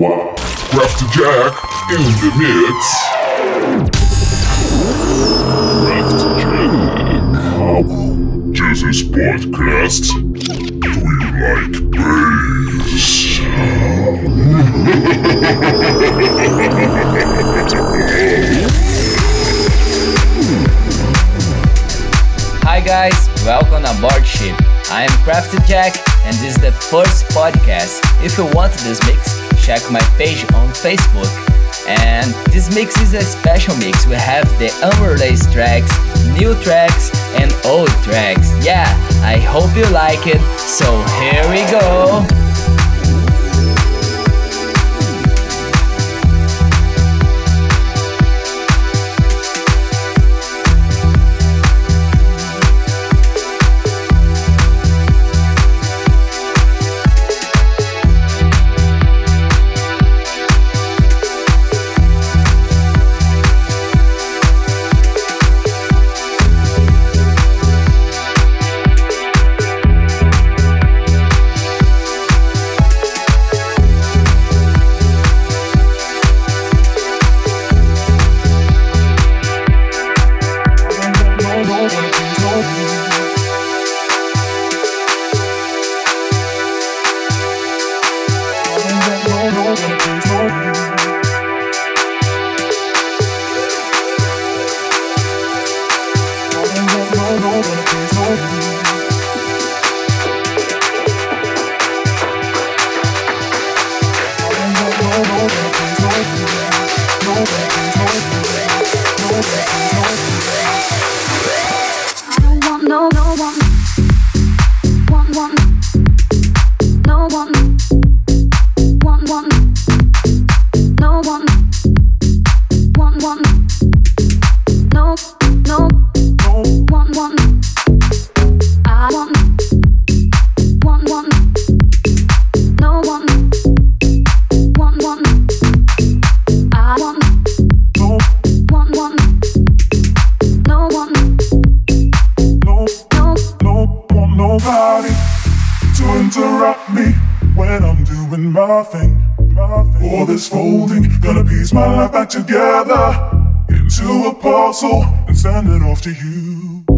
Crafty Jack in the mix. Crafty Jack. Jesus podcast. Do you like bass? Hi guys, welcome aboard ship. I am Crafty Jack and this is the first podcast. If you want this mix, check my page on Facebook. And this mix is a special mix. We have the unreleased tracks, new tracks, and old tracks. Yeah, I hope you like it. So here we go. together into a parcel and send it off to you.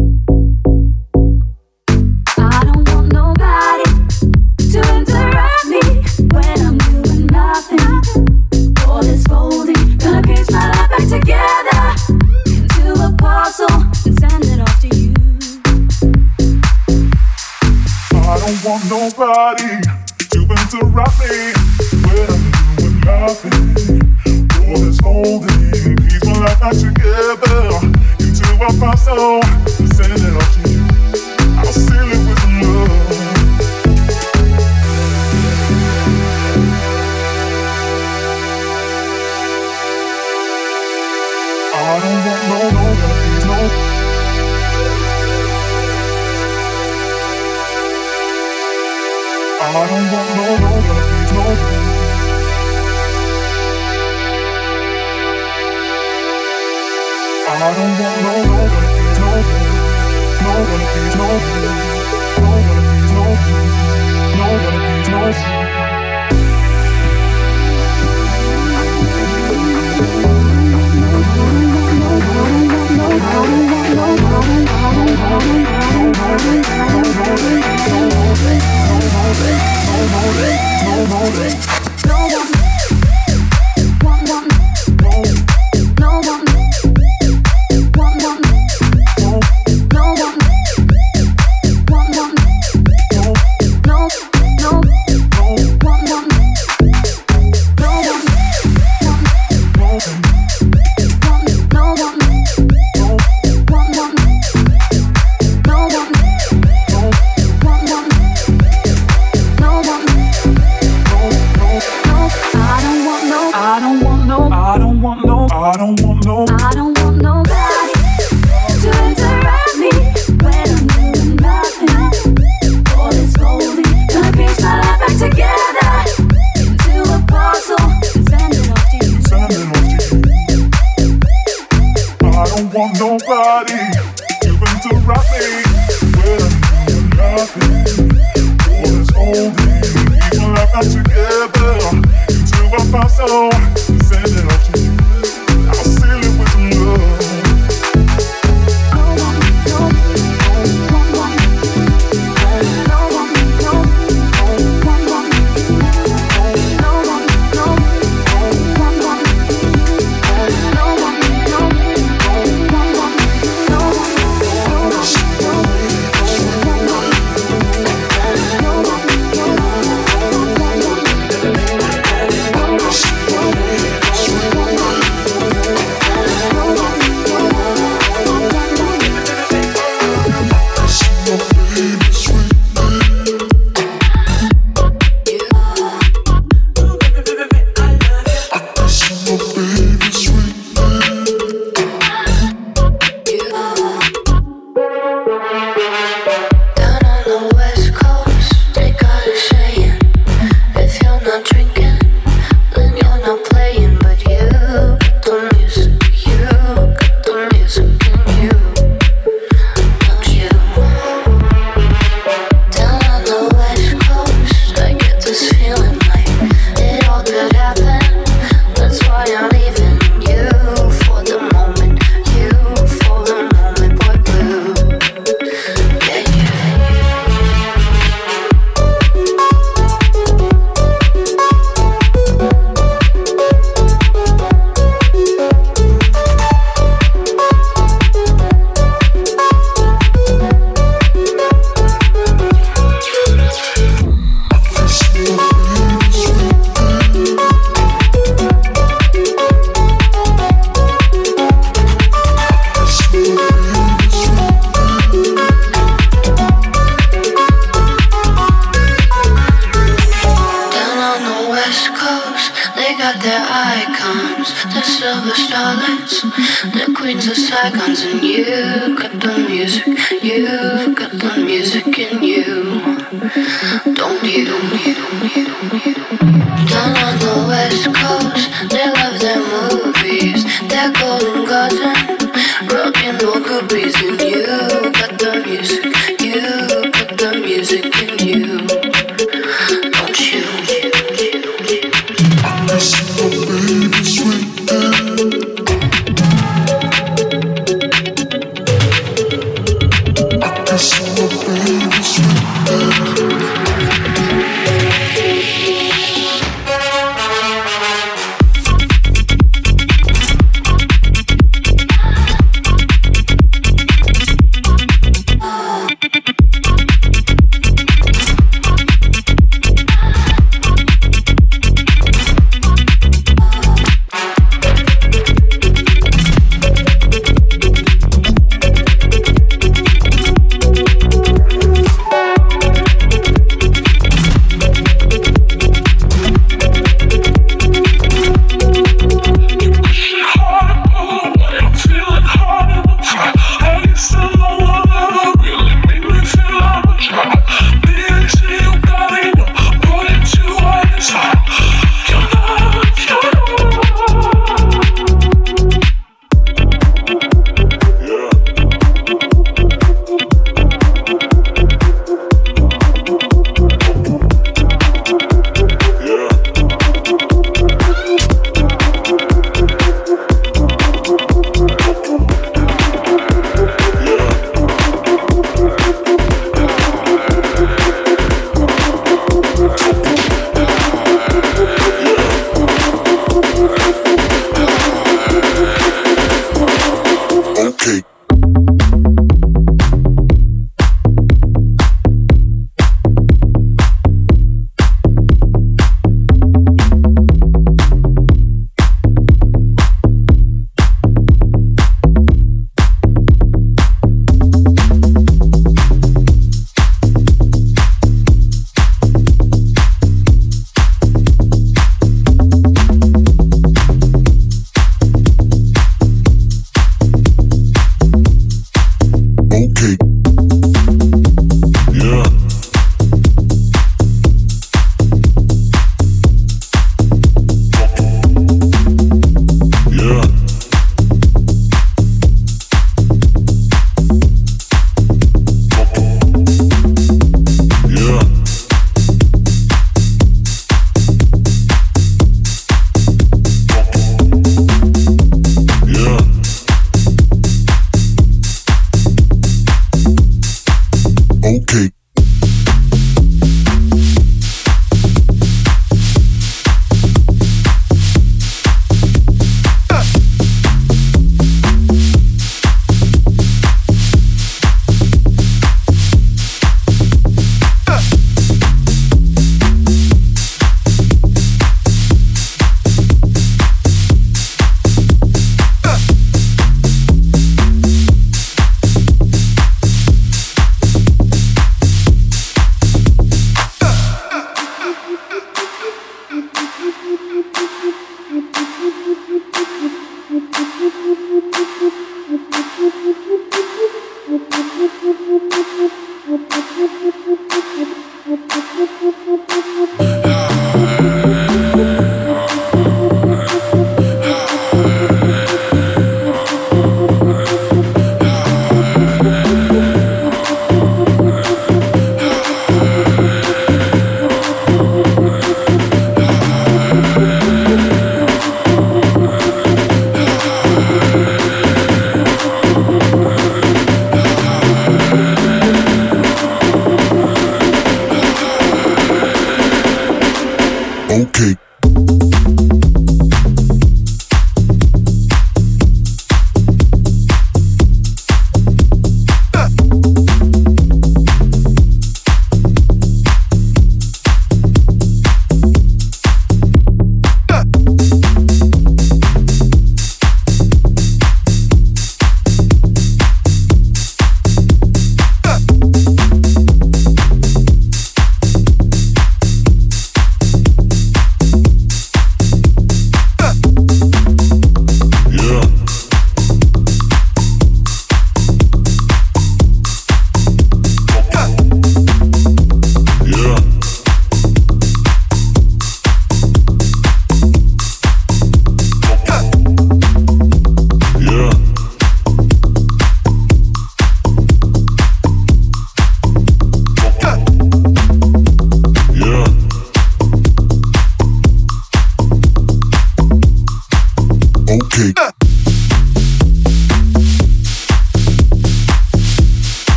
it.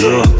Yeah.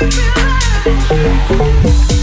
Thank you.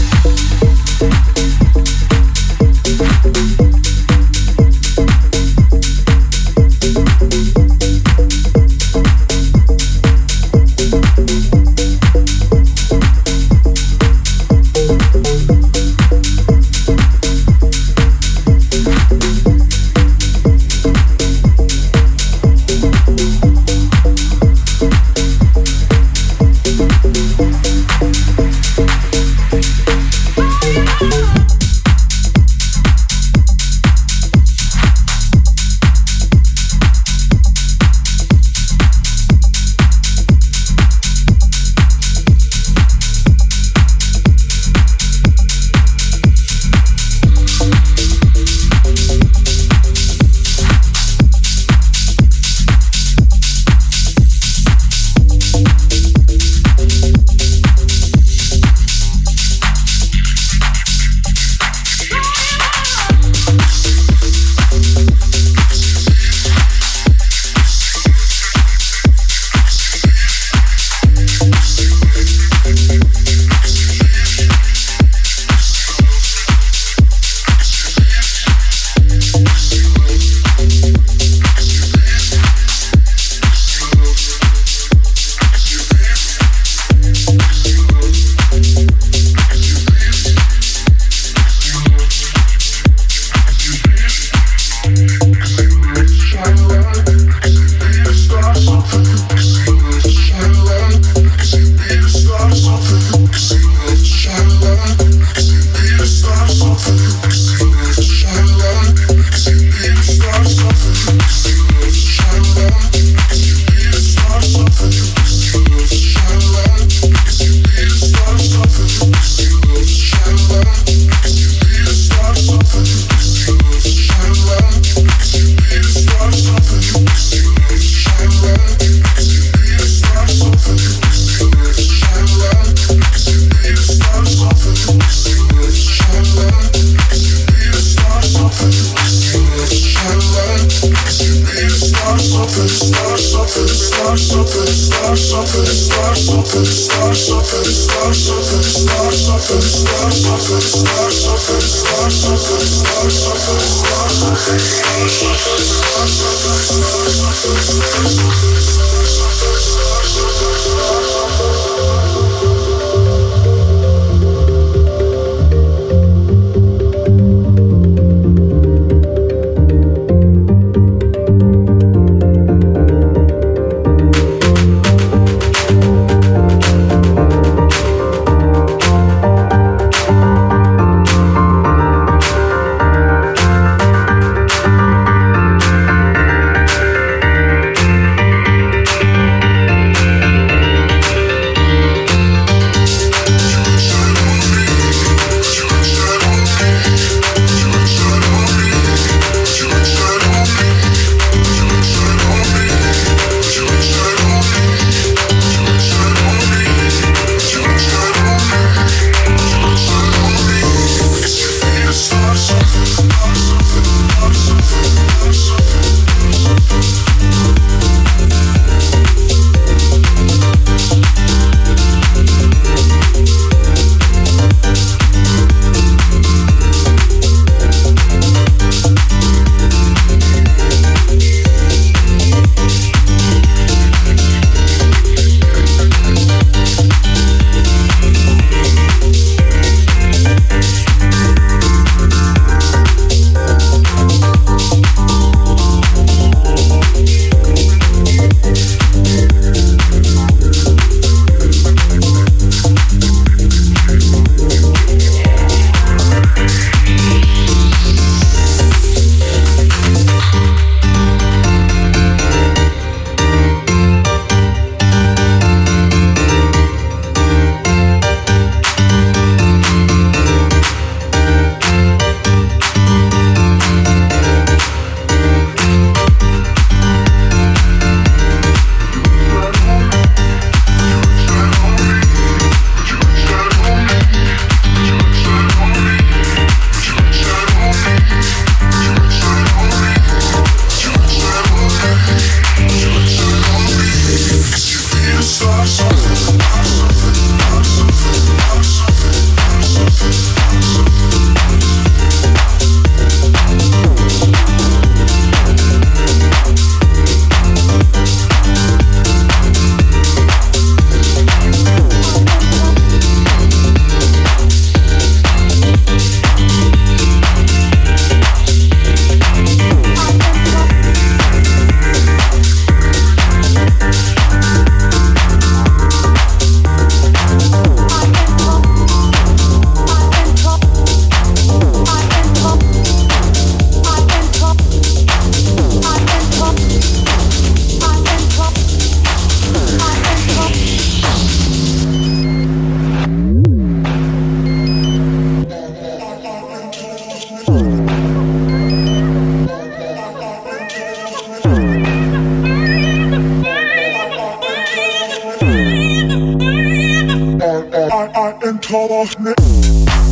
I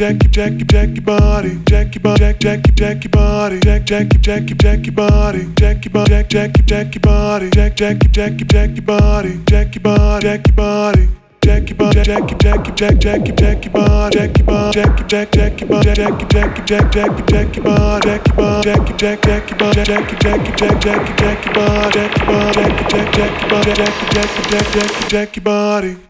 Jackie, Jackie, Jackie, your jack body Jackie, your jack jack your body jack Jackie, Jackie, jack your jack body jack your jack body jack jack your jack body jack body jack body Jackie Bob, Jackie, Jackie, Jack, Jackie, Jackie Bob, Jackie Bob, Jackie, Jack, Jackie Bob, Jackie, Jackie, Jack, Jackie, Jackie Bob, Jackie Bob, Jackie, Jack, Jackie Bob, Jackie, Jackie, Jack, Jackie, Jackie Bob, Jackie Bob, Jackie, Jack, Jackie Bob, Jackie, Jackie, Jack, Jackie, Jackie Body.